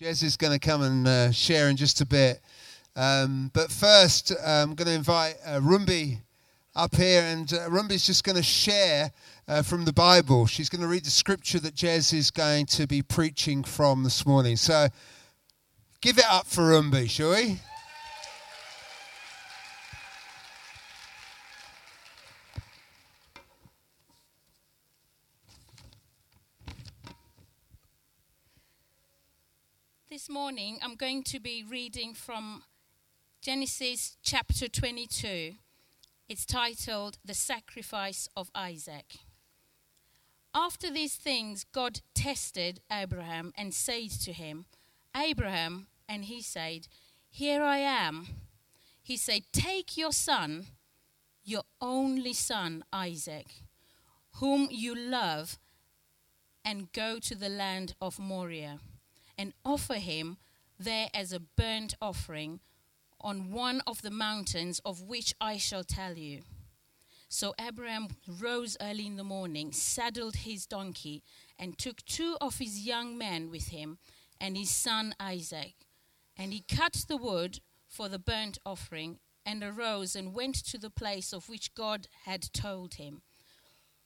Jez is going to come and uh, share in just a bit. Um, but first, uh, I'm going to invite uh, Rumbi up here, and uh, Rumbi's just going to share uh, from the Bible. She's going to read the scripture that Jez is going to be preaching from this morning. So give it up for Rumbi, shall we? This morning I'm going to be reading from Genesis chapter 22. It's titled The Sacrifice of Isaac. After these things, God tested Abraham and said to him, Abraham, and he said, Here I am. He said, Take your son, your only son, Isaac, whom you love, and go to the land of Moriah and offer him there as a burnt offering on one of the mountains of which I shall tell you. So Abraham rose early in the morning, saddled his donkey, and took two of his young men with him and his son Isaac. And he cut the wood for the burnt offering and arose and went to the place of which God had told him.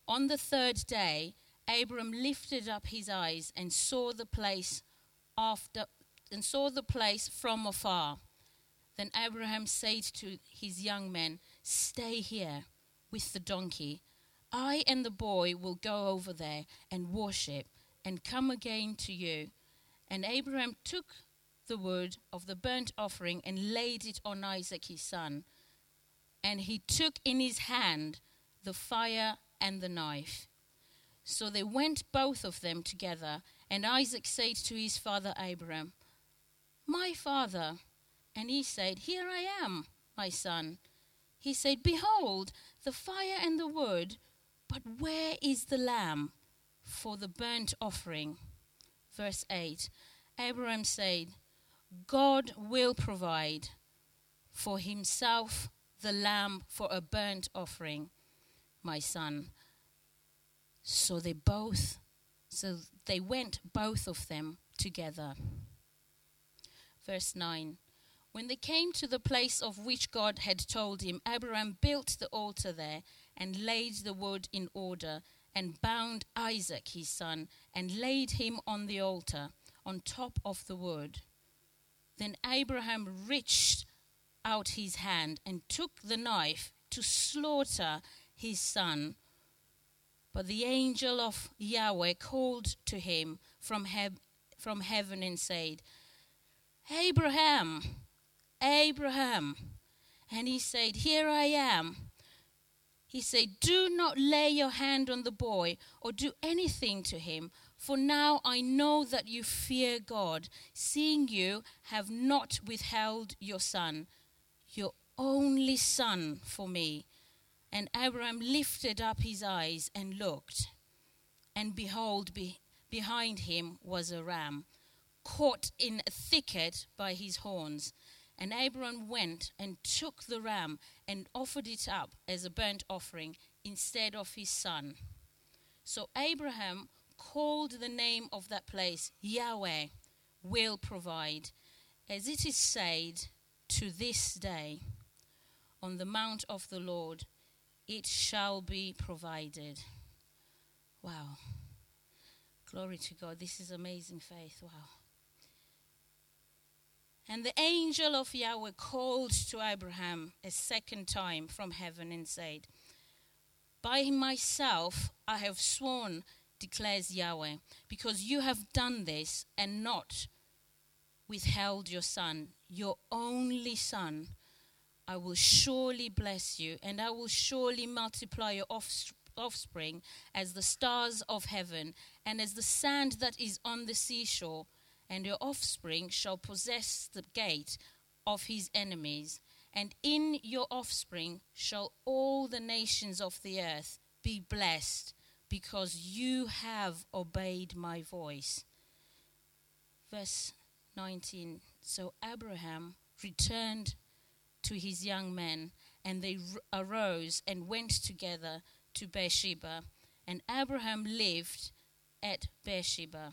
On the third day, Abram lifted up his eyes and saw the place after and saw the place from afar. Then Abraham said to his young men, Stay here with the donkey. I and the boy will go over there and worship and come again to you. And Abraham took the wood of the burnt offering and laid it on Isaac his son. And he took in his hand the fire and the knife. So they went both of them together and Isaac said to his father Abraham, My father. And he said, Here I am, my son. He said, Behold, the fire and the wood, but where is the lamb for the burnt offering? Verse 8 Abraham said, God will provide for himself the lamb for a burnt offering, my son. So they both so they went, both of them, together. Verse 9 When they came to the place of which God had told him, Abraham built the altar there and laid the wood in order and bound Isaac his son and laid him on the altar on top of the wood. Then Abraham reached out his hand and took the knife to slaughter his son. But the angel of Yahweh called to him from, he- from heaven and said, Abraham, Abraham. And he said, Here I am. He said, Do not lay your hand on the boy or do anything to him, for now I know that you fear God, seeing you have not withheld your son, your only son, for me. And Abraham lifted up his eyes and looked, and behold, be, behind him was a ram, caught in a thicket by his horns. And Abraham went and took the ram and offered it up as a burnt offering instead of his son. So Abraham called the name of that place Yahweh will provide, as it is said to this day on the mount of the Lord it shall be provided. Wow. Glory to God. This is amazing faith. Wow. And the angel of Yahweh called to Abraham a second time from heaven and said, By myself I have sworn, declares Yahweh, because you have done this and not withheld your son, your only son I will surely bless you, and I will surely multiply your offspring as the stars of heaven, and as the sand that is on the seashore. And your offspring shall possess the gate of his enemies. And in your offspring shall all the nations of the earth be blessed, because you have obeyed my voice. Verse 19 So Abraham returned to his young men, and they arose and went together to Beersheba. And Abraham lived at Beersheba.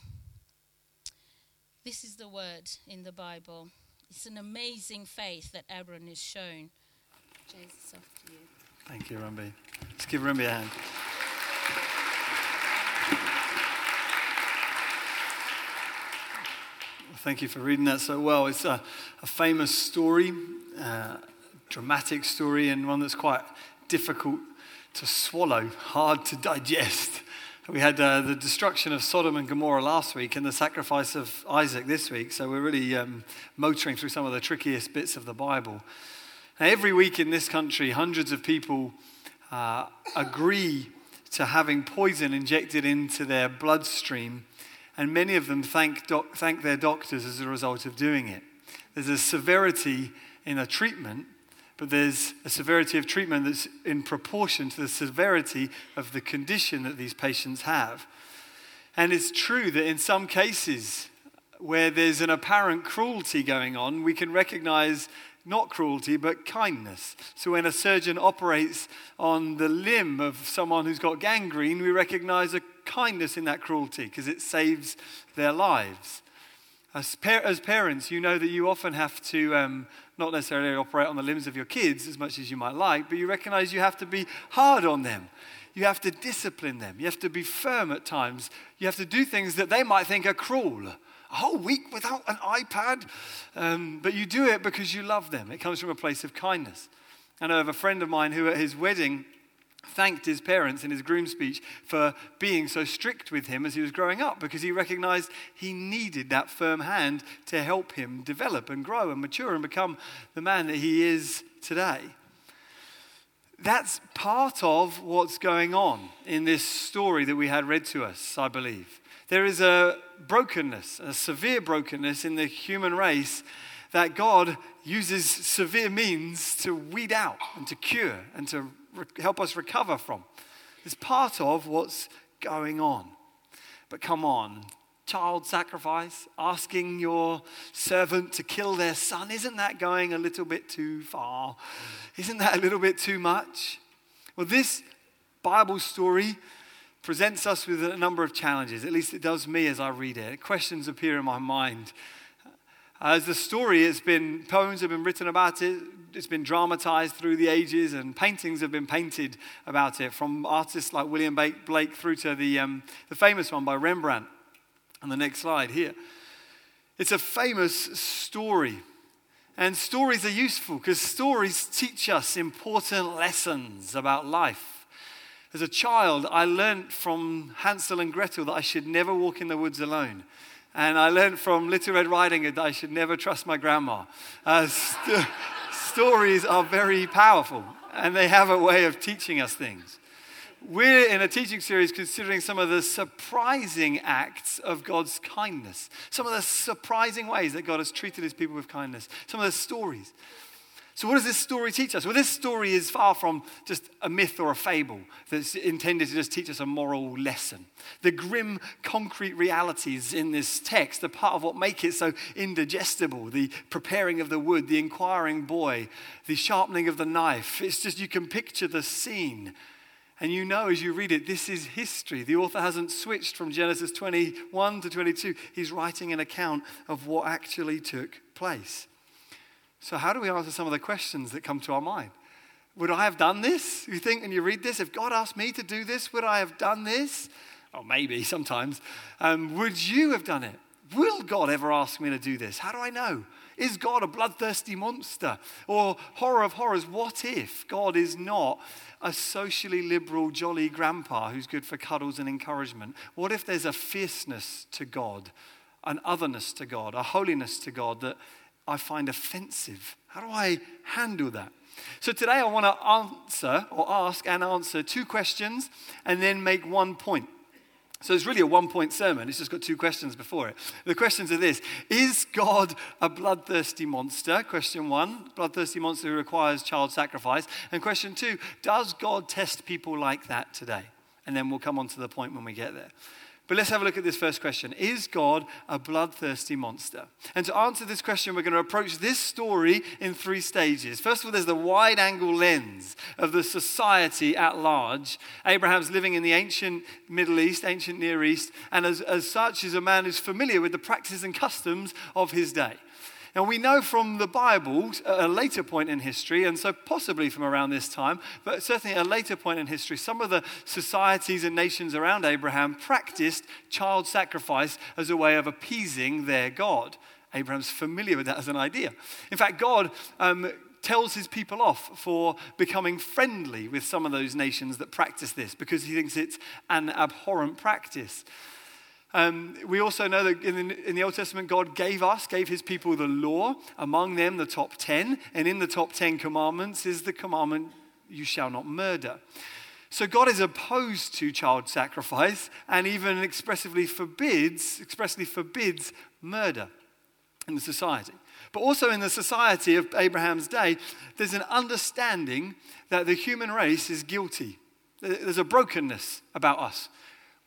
This is the word in the Bible. It's an amazing faith that Aaron has shown. To you. Thank you, Rumbi. Let's give Rumbi a hand. Thank you for reading that so well. It's a, a famous story, uh, dramatic story, and one that's quite difficult to swallow, hard to digest. We had uh, the destruction of Sodom and Gomorrah last week and the sacrifice of Isaac this week, so we're really um, motoring through some of the trickiest bits of the Bible. Now, every week in this country, hundreds of people uh, agree to having poison injected into their bloodstream, and many of them thank, doc- thank their doctors as a result of doing it. There's a severity in a treatment, but there's a severity of treatment that's in proportion to the severity of the condition that these patients have. And it's true that in some cases where there's an apparent cruelty going on, we can recognize not cruelty, but kindness. So when a surgeon operates on the limb of someone who's got gangrene, we recognize a kindness in that cruelty because it saves their lives. As, par- as, parents, you know that you often have to um, not necessarily operate on the limbs of your kids as much as you might like, but you recognize you have to be hard on them. You have to discipline them. You have to be firm at times. You have to do things that they might think are cruel a whole week without an iPad. Um, but you do it because you love them. It comes from a place of kindness. And I of a friend of mine who, at his wedding, thanked his parents in his groom speech for being so strict with him as he was growing up because he recognized he needed that firm hand to help him develop and grow and mature and become the man that he is today. That's part of what's going on in this story that we had read to us, I believe. There is a brokenness, a severe brokenness in the human race that God uses severe means to weed out and to cure and to help us recover from. It's part of what's going on. But come on, child sacrifice, asking your servant to kill their son, isn't that going a little bit too far? Isn't that a little bit too much? Well, this Bible story presents us with a number of challenges. At least it does me as I read it. Questions appear in my mind. As the story has been, poems have been written about it, it's been dramatized through the ages, and paintings have been painted about it, from artists like William Blake through to the, um, the famous one by Rembrandt. On the next slide here. It's a famous story. And stories are useful because stories teach us important lessons about life. As a child, I learned from Hansel and Gretel that I should never walk in the woods alone. And I learned from Little Red Riding Hood that I should never trust my grandma. Uh, st- stories are very powerful, and they have a way of teaching us things. We're in a teaching series considering some of the surprising acts of God's kindness, some of the surprising ways that God has treated his people with kindness, some of the stories. So, what does this story teach us? Well, this story is far from just a myth or a fable that's intended to just teach us a moral lesson. The grim, concrete realities in this text are part of what make it so indigestible the preparing of the wood, the inquiring boy, the sharpening of the knife. It's just you can picture the scene. And you know as you read it, this is history. The author hasn't switched from Genesis 21 to 22. He's writing an account of what actually took place. So, how do we answer some of the questions that come to our mind? Would I have done this? You think when you read this, if God asked me to do this, would I have done this? Or maybe sometimes. Um, would you have done it? Will God ever ask me to do this? How do I know? Is God a bloodthirsty monster? Or, horror of horrors, what if God is not a socially liberal, jolly grandpa who's good for cuddles and encouragement? What if there's a fierceness to God, an otherness to God, a holiness to God that I find offensive. How do I handle that? So today I want to answer or ask and answer two questions and then make one point. So it's really a one point sermon. It's just got two questions before it. The questions are this Is God a bloodthirsty monster? Question one bloodthirsty monster who requires child sacrifice. And question two Does God test people like that today? And then we'll come on to the point when we get there. But let's have a look at this first question Is God a bloodthirsty monster? And to answer this question, we're going to approach this story in three stages. First of all, there's the wide angle lens of the society at large. Abraham's living in the ancient Middle East, ancient Near East, and as, as such, is a man who's familiar with the practices and customs of his day. Now, we know from the Bible, at a later point in history, and so possibly from around this time, but certainly a later point in history, some of the societies and nations around Abraham practiced child sacrifice as a way of appeasing their God. Abraham's familiar with that as an idea. In fact, God um, tells his people off for becoming friendly with some of those nations that practice this because he thinks it's an abhorrent practice. Um, we also know that in the, in the, Old Testament, God gave us, gave his people the law, among them the top 10. And in the top 10 commandments is the commandment, you shall not murder. So God is opposed to child sacrifice and even expressively forbids, expressly forbids murder in the society. But also in the society of Abraham's day, there's an understanding that the human race is guilty. There's a brokenness about us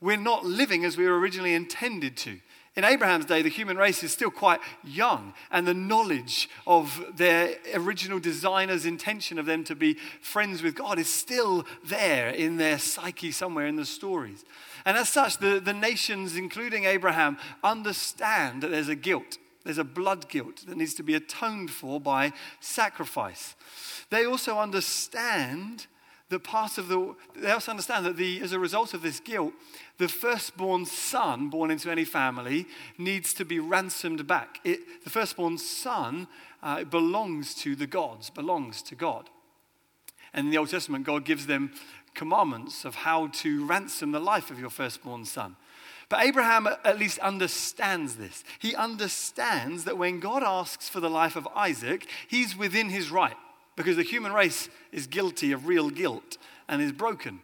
we're not living as we were originally intended to. In Abraham's day, the human race is still quite young, and the knowledge of their original designer's intention of them to be friends with God is still there in their psyche somewhere in the stories. And as such, the, the nations, including Abraham, understand that there's a guilt. There's a blood guilt that needs to be atoned for by sacrifice. They also understand that part of the, they also understand that the, as a result of this guilt, the firstborn son born into any family needs to be ransomed back. It, the firstborn son uh, belongs to the gods, belongs to God. And in the Old Testament, God gives them commandments of how to ransom the life of your firstborn son. But Abraham at least understands this. He understands that when God asks for the life of Isaac, he's within his right because the human race is guilty of real guilt and is broken.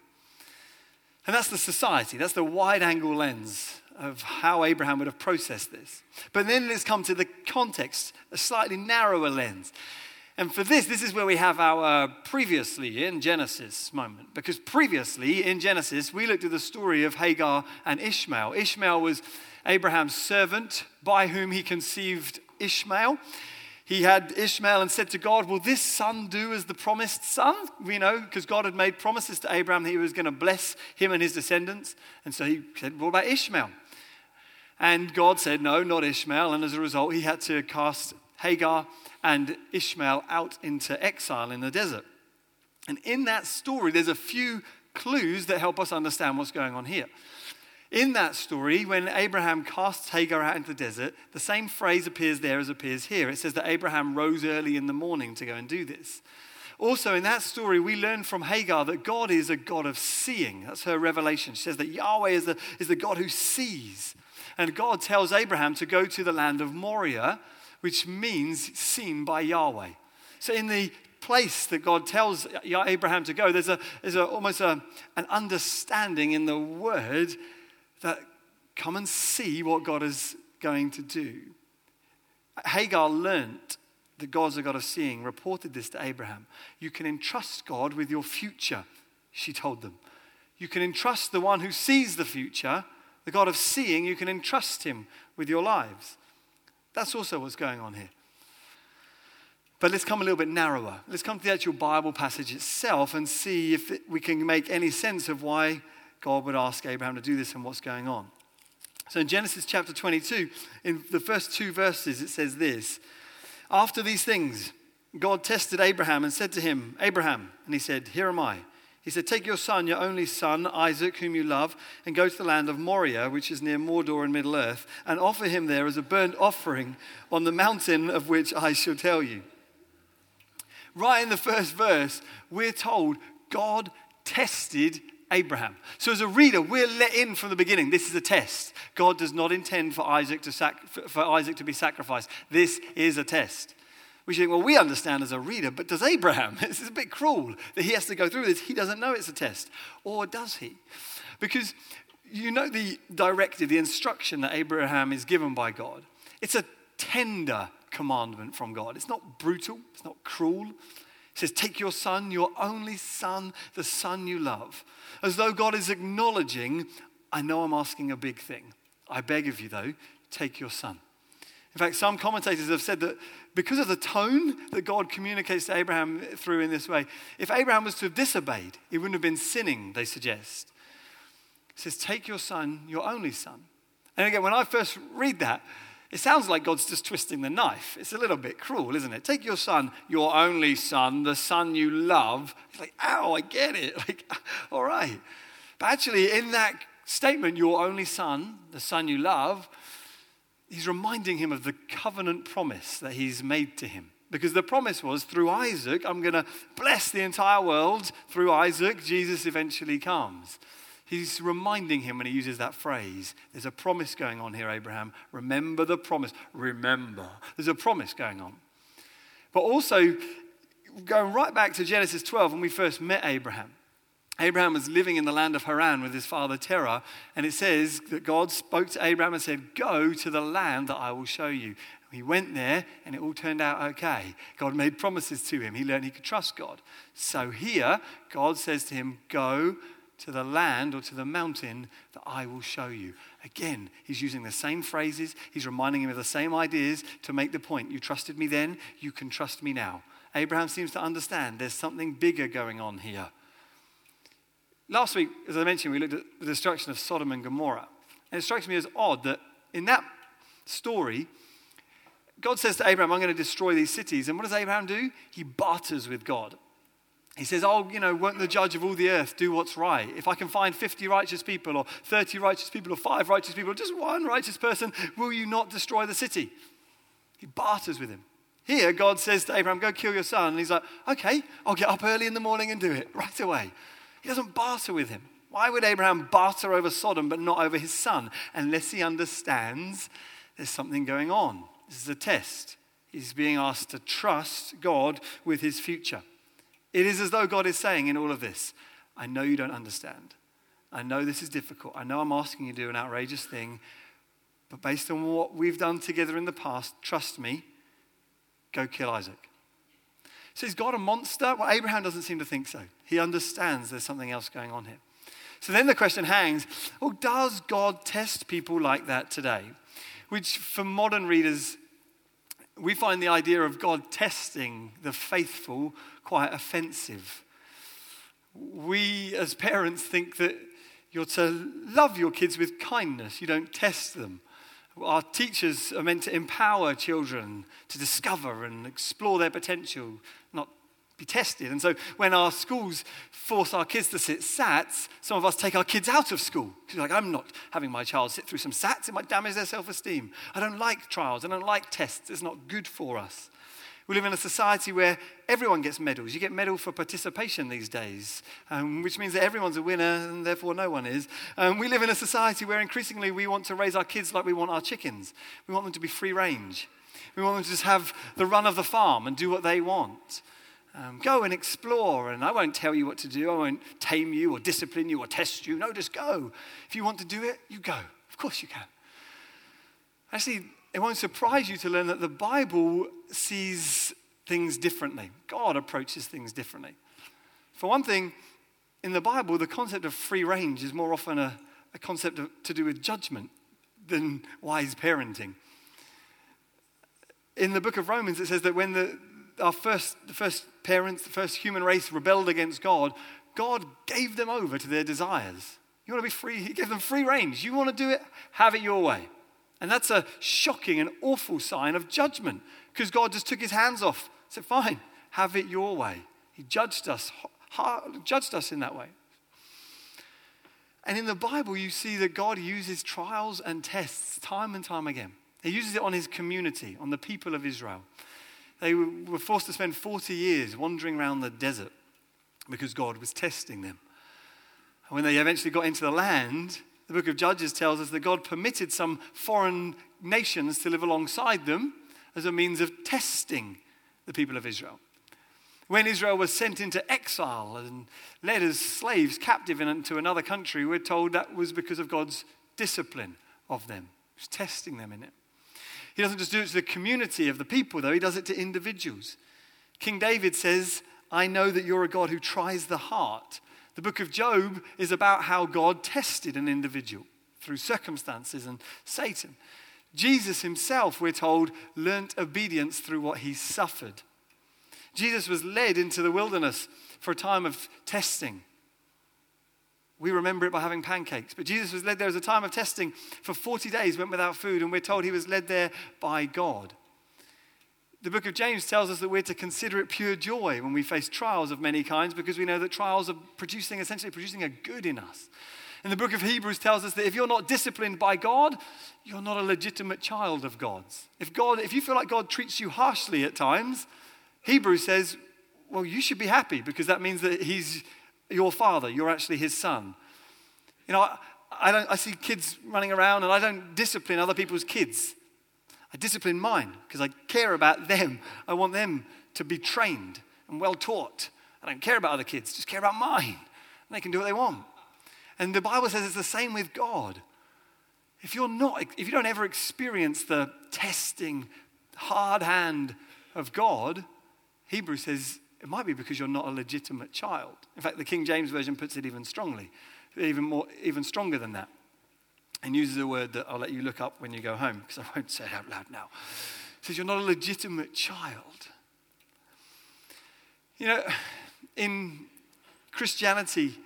And that's the society, that's the wide angle lens of how Abraham would have processed this. But then let's come to the context, a slightly narrower lens. And for this, this is where we have our previously in Genesis moment. Because previously in Genesis, we looked at the story of Hagar and Ishmael. Ishmael was Abraham's servant by whom he conceived Ishmael he had Ishmael and said to God, Will this son do as the promised son? We know, because God had made promises to Abraham that he was going to bless him and his descendants. And so he said, What about Ishmael? And God said, No, not Ishmael. And as a result, he had to cast Hagar and Ishmael out into exile in the desert. And in that story, there's a few clues that help us understand what's going on here. In that story, when Abraham casts Hagar out into the desert, the same phrase appears there as appears here. It says that Abraham rose early in the morning to go and do this. Also, in that story, we learn from Hagar that God is a God of seeing. That's her revelation. She says that Yahweh is the, is the God who sees. And God tells Abraham to go to the land of Moriah, which means seen by Yahweh. So, in the place that God tells Abraham to go, there's, a, there's a, almost a, an understanding in the word that come and see what God is going to do. Hagar learnt that God's a God of seeing, reported this to Abraham. You can entrust God with your future, she told them. You can entrust the one who sees the future, the God of seeing, you can entrust him with your lives. That's also what's going on here. But let's come a little bit narrower. Let's come to the actual Bible passage itself and see if we can make any sense of why God would ask Abraham to do this and what's going on. So in Genesis chapter 22, in the first two verses, it says this After these things, God tested Abraham and said to him, Abraham, and he said, Here am I. He said, Take your son, your only son, Isaac, whom you love, and go to the land of Moriah, which is near Mordor in Middle Earth, and offer him there as a burnt offering on the mountain of which I shall tell you. Right in the first verse, we're told God tested Abraham. So, as a reader, we're let in from the beginning. This is a test. God does not intend for Isaac to, sac- for Isaac to be sacrificed. This is a test. We think, well, we understand as a reader, but does Abraham? This is a bit cruel that he has to go through this. He doesn't know it's a test. Or does he? Because you know the directive, the instruction that Abraham is given by God. It's a tender commandment from God. It's not brutal, it's not cruel. It says, Take your son, your only son, the son you love. As though God is acknowledging, I know I'm asking a big thing. I beg of you, though, take your son. In fact, some commentators have said that because of the tone that God communicates to Abraham through in this way, if Abraham was to have disobeyed, he wouldn't have been sinning, they suggest. He says, Take your son, your only son. And again, when I first read that, it sounds like God's just twisting the knife. It's a little bit cruel, isn't it? Take your son, your only son, the son you love. It's like, ow, I get it. Like, all right. But actually, in that statement, your only son, the son you love, he's reminding him of the covenant promise that he's made to him. Because the promise was through Isaac, I'm going to bless the entire world. Through Isaac, Jesus eventually comes. He's reminding him when he uses that phrase there's a promise going on here, Abraham. Remember the promise. Remember. There's a promise going on. But also, going right back to Genesis 12 when we first met Abraham. Abraham was living in the land of Haran with his father Terah, and it says that God spoke to Abraham and said, Go to the land that I will show you. He went there and it all turned out okay. God made promises to him. He learned he could trust God. So here, God says to him, Go to the land or to the mountain that I will show you. Again, he's using the same phrases. He's reminding him of the same ideas to make the point. You trusted me then, you can trust me now. Abraham seems to understand there's something bigger going on here. Last week, as I mentioned, we looked at the destruction of Sodom and Gomorrah. And it strikes me as odd that in that story, God says to Abraham, I'm going to destroy these cities. And what does Abraham do? He barters with God. He says, Oh, you know, won't the judge of all the earth do what's right? If I can find 50 righteous people, or 30 righteous people, or five righteous people, or just one righteous person, will you not destroy the city? He barters with him. Here, God says to Abraham, Go kill your son. And he's like, Okay, I'll get up early in the morning and do it right away. He doesn't barter with him. Why would Abraham barter over Sodom but not over his son? Unless he understands there's something going on. This is a test. He's being asked to trust God with his future. It is as though God is saying in all of this, I know you don't understand. I know this is difficult. I know I'm asking you to do an outrageous thing. But based on what we've done together in the past, trust me, go kill Isaac. So is God a monster? Well, Abraham doesn't seem to think so. He understands there's something else going on here. So then the question hangs well, does God test people like that today? Which, for modern readers, we find the idea of God testing the faithful quite offensive. We, as parents, think that you're to love your kids with kindness, you don't test them. Our teachers are meant to empower children to discover and explore their potential, not be tested. And so when our schools force our kids to sit SATs, some of us take our kids out of school. Because like, I'm not having my child sit through some SATs, it might damage their self esteem. I don't like trials, I don't like tests, it's not good for us. We live in a society where everyone gets medals. You get medal for participation these days, um, which means that everyone's a winner and therefore no one is. Um, we live in a society where increasingly we want to raise our kids like we want our chickens. We want them to be free range. We want them to just have the run of the farm and do what they want. Um, go and explore, and I won't tell you what to do. I won't tame you or discipline you or test you. No, just go. If you want to do it, you go. Of course you can. Actually, it won't surprise you to learn that the Bible sees things differently. God approaches things differently. For one thing, in the Bible, the concept of free range is more often a, a concept of, to do with judgment than wise parenting. In the book of Romans, it says that when the, our first, the first parents, the first human race rebelled against God, God gave them over to their desires. You want to be free? He gave them free range. You want to do it? Have it your way. And that's a shocking and awful sign of judgment because God just took his hands off, said, Fine, have it your way. He judged us, judged us in that way. And in the Bible, you see that God uses trials and tests time and time again. He uses it on his community, on the people of Israel. They were forced to spend 40 years wandering around the desert because God was testing them. And when they eventually got into the land, the book of Judges tells us that God permitted some foreign nations to live alongside them as a means of testing the people of Israel. When Israel was sent into exile and led as slaves captive into another country, we're told that was because of God's discipline of them. He was testing them in it. He doesn't just do it to the community of the people, though, he does it to individuals. King David says, I know that you're a God who tries the heart The book of Job is about how God tested an individual through circumstances and Satan. Jesus himself, we're told, learnt obedience through what he suffered. Jesus was led into the wilderness for a time of testing. We remember it by having pancakes. But Jesus was led there as a time of testing for 40 days, went without food, and we're told he was led there by God. The book of James tells us that we're to consider it pure joy when we face trials of many kinds because we know that trials are producing, essentially producing a good in us. And the book of Hebrews tells us that if you're not disciplined by God, you're not a legitimate child of God's. If God, if you feel like God treats you harshly at times, Hebrews says, well, you should be happy because that means that He's your father, you're actually His son. You know, I, I, don't, I see kids running around and I don't discipline other people's kids. I discipline mine because I care about them. I want them to be trained and well taught. I don't care about other kids, just care about mine. And they can do what they want. And the Bible says it's the same with God. If you're not, if you don't ever experience the testing, hard hand of God, Hebrews says it might be because you're not a legitimate child. In fact, the King James Version puts it even strongly, even more, even stronger than that and uses a word that I'll let you look up when you go home because I won't say it out loud now. It says, You're not a legitimate child. You know, in Christianity,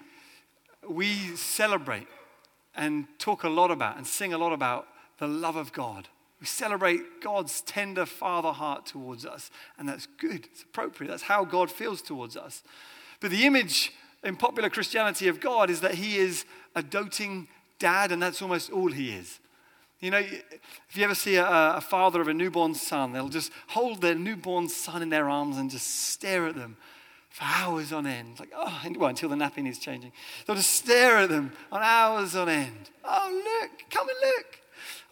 we celebrate and talk a lot about and sing a lot about the love of God. We celebrate God's tender father heart towards us, and that's good, it's appropriate. That's how God feels towards us. But the image in popular Christianity of God is that He is a doting dad, and that's almost all he is. You know, if you ever see a, a, father of a newborn son, they'll just hold their newborn son in their arms and just stare at them for hours on end. Like, oh, well, until the napping is changing. They'll just stare at them on hours on end. Oh, look, come and look.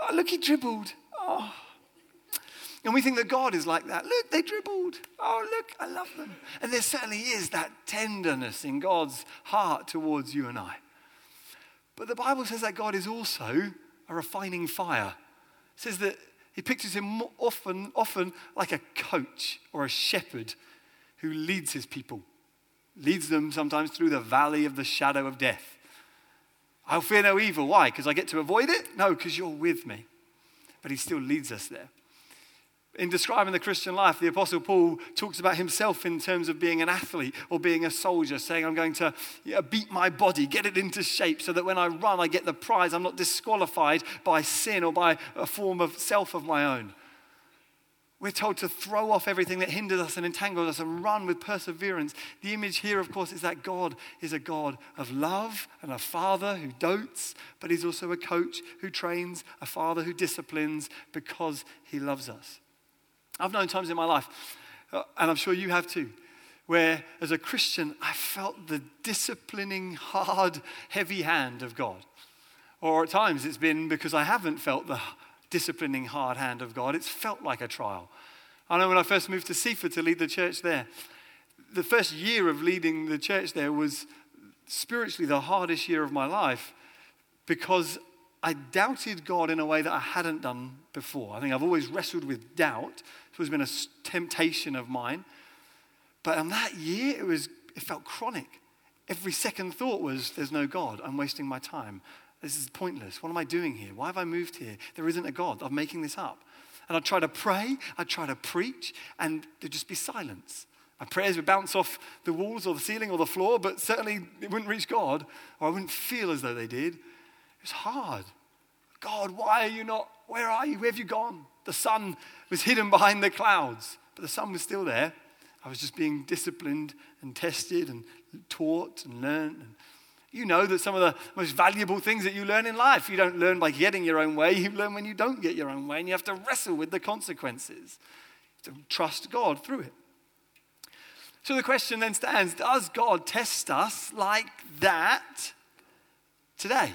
Oh, look, he dribbled. Oh. And we think that God is like that. Look, they dribbled. Oh, look, I love them. And there certainly is that tenderness in God's heart towards you and I. But the Bible says that God is also a refining fire. It says that he pictures him often, often like a coach or a shepherd who leads his people, leads them sometimes through the valley of the shadow of death. I'll fear no evil. Why? Because I get to avoid it? No, because you're with me. But he still leads us there in describing the Christian life, the Apostle Paul talks about himself in terms of being an athlete or being a soldier, saying, I'm going to beat my body, get it into shape so that when I run, I get the prize. I'm not disqualified by sin or by a form of self of my own. We're told to throw off everything that hinders us and entangles us and run with perseverance. The image here, of course, is that God is a God of love and a father who dotes, but he's also a coach who trains, a father who disciplines because he loves us. I've known times in my life, uh, and I'm sure you have too, where as a Christian, I felt the disciplining, hard, heavy hand of God. Or at times it's been because I haven't felt the disciplining, hard hand of God. It's felt like a trial. I know when I first moved to Seaford to lead the church there, the first year of leading the church there was spiritually the hardest year of my life because I doubted God in a way that I hadn't done before. I think I've always wrestled with doubt. It's always been a temptation of mine. But on that year, it, was, it felt chronic. Every second thought was, there's no God. I'm wasting my time. This is pointless. What am I doing here? Why have I moved here? There isn't a God. I'm making this up. And I'd try to pray, I'd try to preach, and there'd just be silence. My prayers would bounce off the walls or the ceiling or the floor, but certainly it wouldn't reach God, or I wouldn't feel as though they did. It was hard. God, why are you not? Where are you? Where have you gone? The sun was hidden behind the clouds, but the sun was still there. I was just being disciplined and tested and taught and learned. And you know that some of the most valuable things that you learn in life, you don't learn by getting your own way, you learn when you don't get your own way, and you have to wrestle with the consequences. To trust God through it. So the question then stands Does God test us like that today?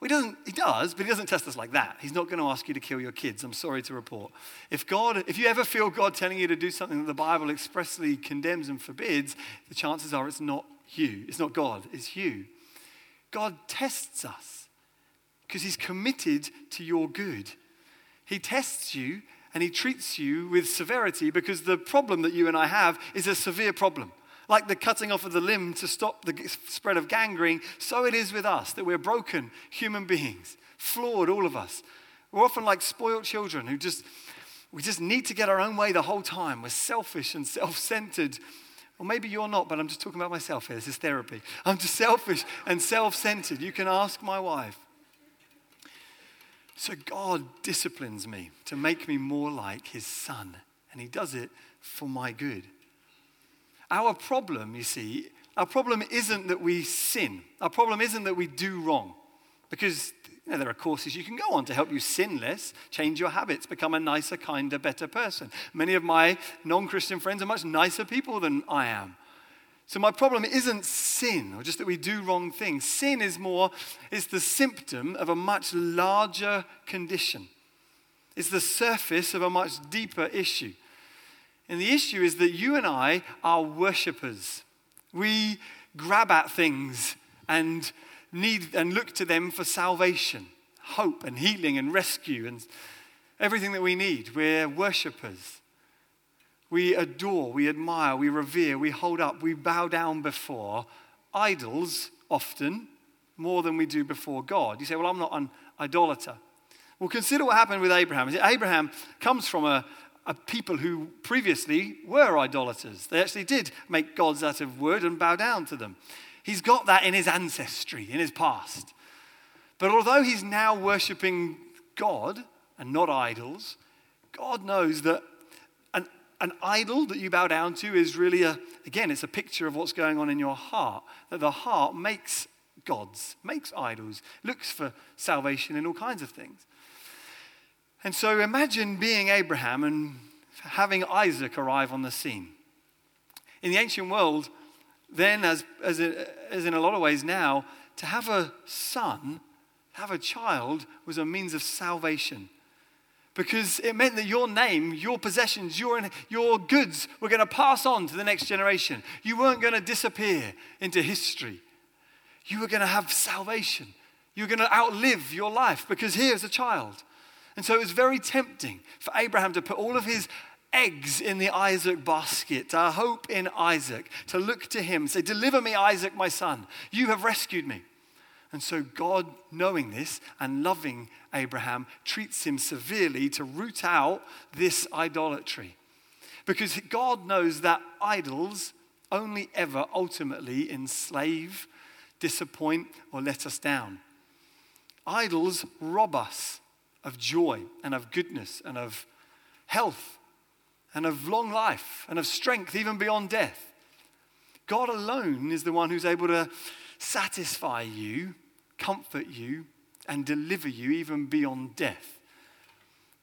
Well, he, doesn't, he does, but he doesn't test us like that. He's not going to ask you to kill your kids, I'm sorry to report. If, God, if you ever feel God telling you to do something that the Bible expressly condemns and forbids, the chances are it's not you. It's not God, it's you. God tests us because he's committed to your good. He tests you and he treats you with severity because the problem that you and I have is a severe problem. Like the cutting off of the limb to stop the spread of gangrene, so it is with us that we're broken human beings, flawed, all of us. We're often like spoiled children who just, we just need to get our own way the whole time. We're selfish and self centered. Or maybe you're not, but I'm just talking about myself here. This is therapy. I'm just selfish and self centered. You can ask my wife. So God disciplines me to make me more like his son, and he does it for my good. Our problem, you see, our problem isn't that we sin. Our problem isn't that we do wrong. Because you know, there are courses you can go on to help you sin less, change your habits, become a nicer, kinder, better person. Many of my non Christian friends are much nicer people than I am. So my problem isn't sin or just that we do wrong things. Sin is more, it's the symptom of a much larger condition. It's the surface of a much deeper issue. And the issue is that you and I are worshippers. We grab at things and need and look to them for salvation, hope and healing and rescue and everything that we need. We're worshippers. We adore, we admire, we revere, we hold up, we bow down before idols often more than we do before God. You say, Well, I'm not an idolater. Well, consider what happened with Abraham. Abraham comes from a, a people who previously were idolaters. They actually did make gods out of wood and bow down to them. He's got that in his ancestry, in his past. But although he's now worshipping God and not idols, God knows that an, an idol that you bow down to is really a, again, it's a picture of what's going on in your heart. That the heart makes gods, makes idols, looks for salvation in all kinds of things. And so imagine being Abraham and having Isaac arrive on the scene. In the ancient world, then, as, as, as in a lot of ways now, to have a son, have a child, was a means of salvation. Because it meant that your name, your possessions, your, your goods were going to pass on to the next generation. You weren't going to disappear into history. You were going to have salvation. You were going to outlive your life because here's a child. And so it was very tempting for Abraham to put all of his eggs in the Isaac basket, our hope in Isaac, to look to him, say, Deliver me, Isaac, my son. You have rescued me. And so God, knowing this and loving Abraham, treats him severely to root out this idolatry. Because God knows that idols only ever ultimately enslave, disappoint, or let us down. Idols rob us of joy and of goodness and of health and of long life and of strength, even beyond death. God alone is the one who's able to satisfy you, comfort you, and deliver you even beyond death.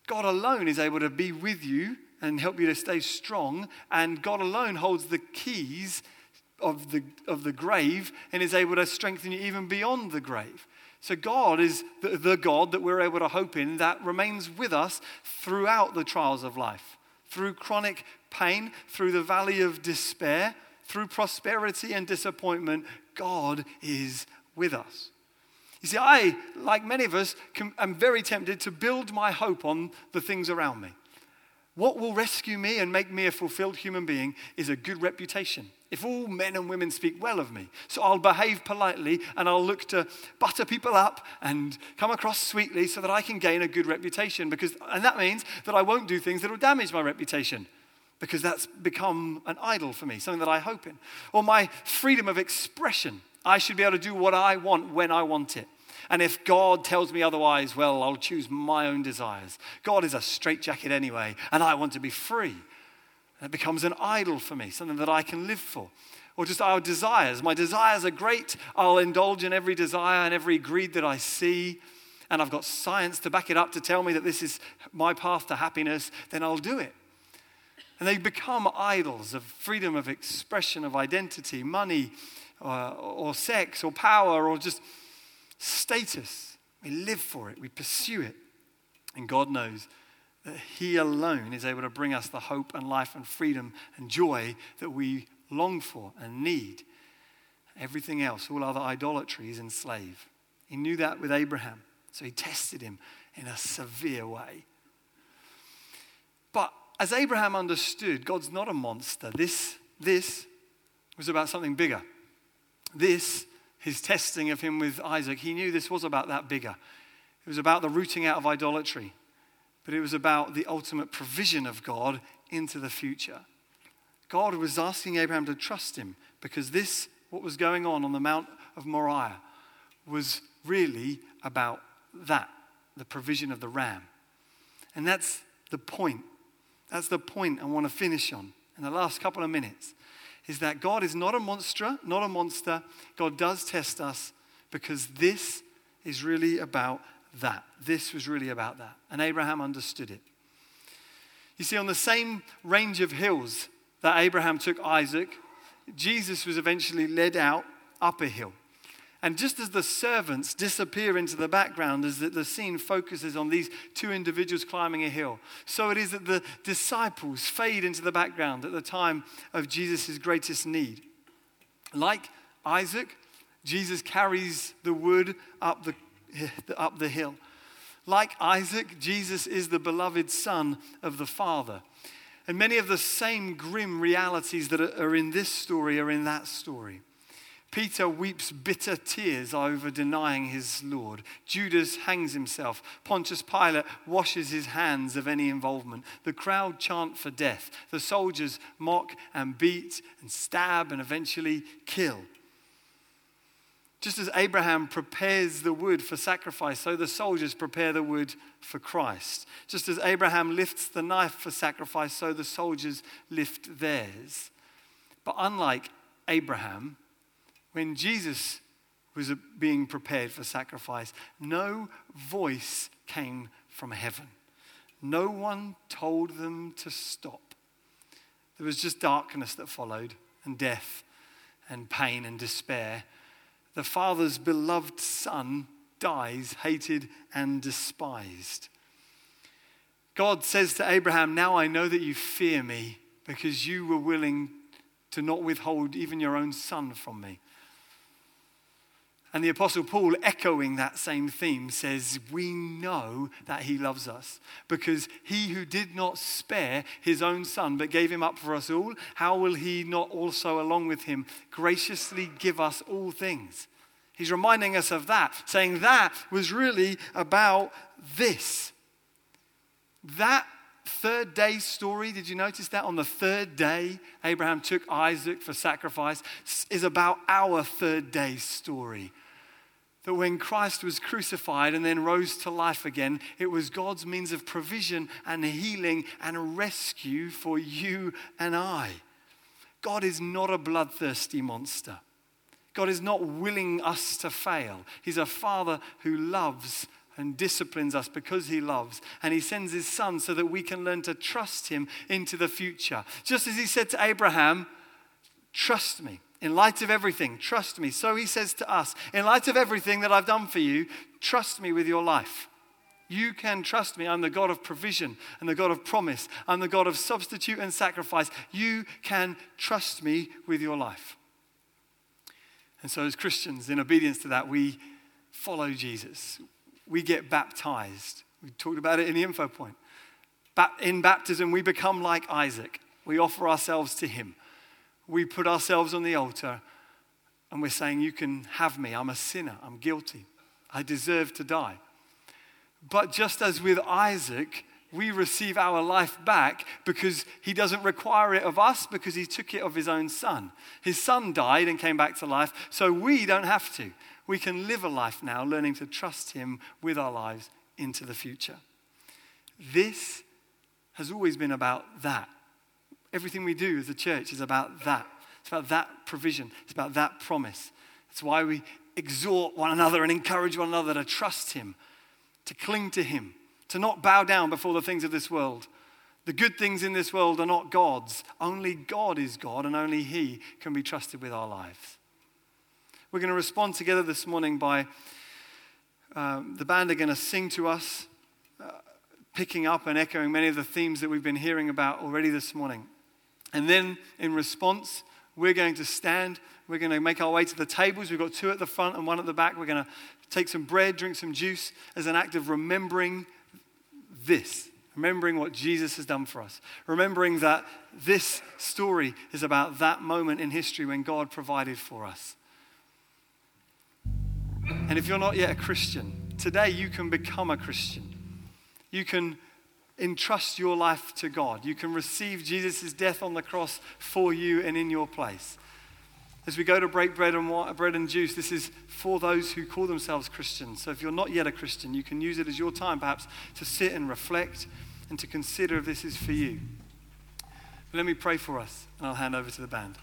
God alone is able to be with you and help you to stay strong, and God alone holds the keys of the, of the grave and is able to strengthen you even beyond the grave. So, God is the, the, God that we're able to hope in that remains with us throughout the trials of life, through chronic pain, through the valley of despair, through prosperity and disappointment. God is with us. You see, I, like many of us, am very tempted to build my hope on the things around me. What will rescue me and make me a fulfilled human being is a good reputation if all men and women speak well of me. So I'll behave politely and I'll look to butter people up and come across sweetly so that I can gain a good reputation. Because, and that means that I won't do things that will damage my reputation because that's become an idol for me, something that I hope in. Or my freedom of expression. I should be able to do what I want when I want it. And if God tells me otherwise, well, I'll choose my own desires. God is a straitjacket anyway, and I want to be free. And it becomes an idol for me, something that I can live for. Or just our desires. My desires are great. I'll indulge in every desire and every greed that I see. And I've got science to back it up to tell me that this is my path to happiness. Then I'll do it. And they become idols of freedom of expression, of identity, money, uh, or sex, or power, or just status. We live for it, we pursue it. And God knows that He alone is able to bring us the hope and life and freedom and joy that we long for and need. Everything else, all other idolatry, is enslaved. He knew that with Abraham, so he tested him in a severe way. But as Abraham understood, God's not a monster. This, this was about something bigger. This, his testing of him with Isaac, he knew this was about that bigger. It was about the rooting out of idolatry, but it was about the ultimate provision of God into the future. God was asking Abraham to trust him because this, what was going on on the Mount of Moriah, was really about that the provision of the ram. And that's the point. That's the point I want to finish on in the last couple of minutes. Is that God is not a monster, not a monster. God does test us because this is really about that. This was really about that. And Abraham understood it. You see, on the same range of hills that Abraham took Isaac, Jesus was eventually led out up a hill. And just as the servants disappear into the background as the scene focuses on these two individuals climbing a hill, so it is that the disciples fade into the background at the time of Jesus' greatest need. Like Isaac, Jesus carries the wood up the, up the hill. Like Isaac, Jesus is the beloved Son of the Father. And many of the same grim realities that are in this story are in that story. Peter weeps bitter tears over denying his Lord. Judas hangs himself. Pontius Pilate washes his hands of any involvement. The crowd chant for death. The soldiers mock and beat and stab and eventually kill. Just as Abraham prepares the wood for sacrifice, so the soldiers prepare the wood for Christ. Just as Abraham lifts the knife for sacrifice, so the soldiers lift theirs. But unlike Abraham, when Jesus was being prepared for sacrifice, no voice came from heaven. No one told them to stop. There was just darkness that followed, and death, and pain, and despair. The Father's beloved Son dies, hated and despised. God says to Abraham, Now I know that you fear me because you were willing to not withhold even your own son from me. And the Apostle Paul, echoing that same theme, says, We know that he loves us because he who did not spare his own son but gave him up for us all, how will he not also, along with him, graciously give us all things? He's reminding us of that, saying that was really about this. That third day story, did you notice that? On the third day, Abraham took Isaac for sacrifice, is about our third day story that when Christ was crucified and then rose to life again, it was God's means of provision and healing and rescue for you and I. God is not a bloodthirsty monster. God is not willing us to fail. He's a father who loves and disciplines us because he loves. And he sends his son so that we can learn to trust him into the future. Just as he said to Abraham, Trust me. In light of everything, trust me. So he says to us, in light of everything that I've done for you, trust me with your life. You can trust me. I'm the God of provision and the God of promise. I'm the God of substitute and sacrifice. You can trust me with your life. And so, as Christians, in obedience to that, we follow Jesus. We get baptized. We talked about it in the info point. In baptism, we become like Isaac. We offer ourselves to him we put ourselves on the altar and we're saying, You can have me. I'm a sinner. I'm guilty. I deserve to die. But just as with Isaac, we receive our life back because he doesn't require it of us because he took it of his own son. His son died and came back to life, so we don't have to. We can live a life now learning to trust him with our lives into the future. This has always been about that Everything we do as a church is about that. It's about that provision, it's about that promise. It's why we exhort one another and encourage one another to trust Him, to cling to Him, to not bow down before the things of this world. The good things in this world are not gods. Only God is God, and only He can be trusted with our lives. We're going to respond together this morning by um, the band are going to sing to us, uh, picking up and echoing many of the themes that we've been hearing about already this morning. And then in response, we're going to stand. We're going to make our way to the tables. We've got two at the front and one at the back. We're going to take some bread, drink some juice as an act of remembering this. remembering what Jesus has done for us, remembering that this story is about that moment in history when God provided for us. And if you're not yet a Christian, today you can become a Christian. You can entrust your life to God. You can receive Jesus' death on the cross for you and in your place. As we go to break bread and, bread and juice, this is for those who call themselves Christians. So if you're not yet a Christian, you can use it as your time perhaps to sit and reflect and to consider if this is for you. But let me pray for us, and I'll hand over to the band.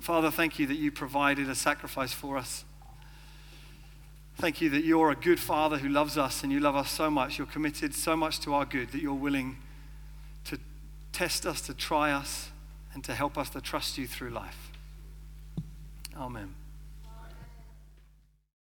Father, thank you that you provided a sacrifice for us. Thank you that you're a good Father who loves us and you love us so much. You're committed so much to our good that you're willing to test us, to try us, and to help us to trust you through life. Amen.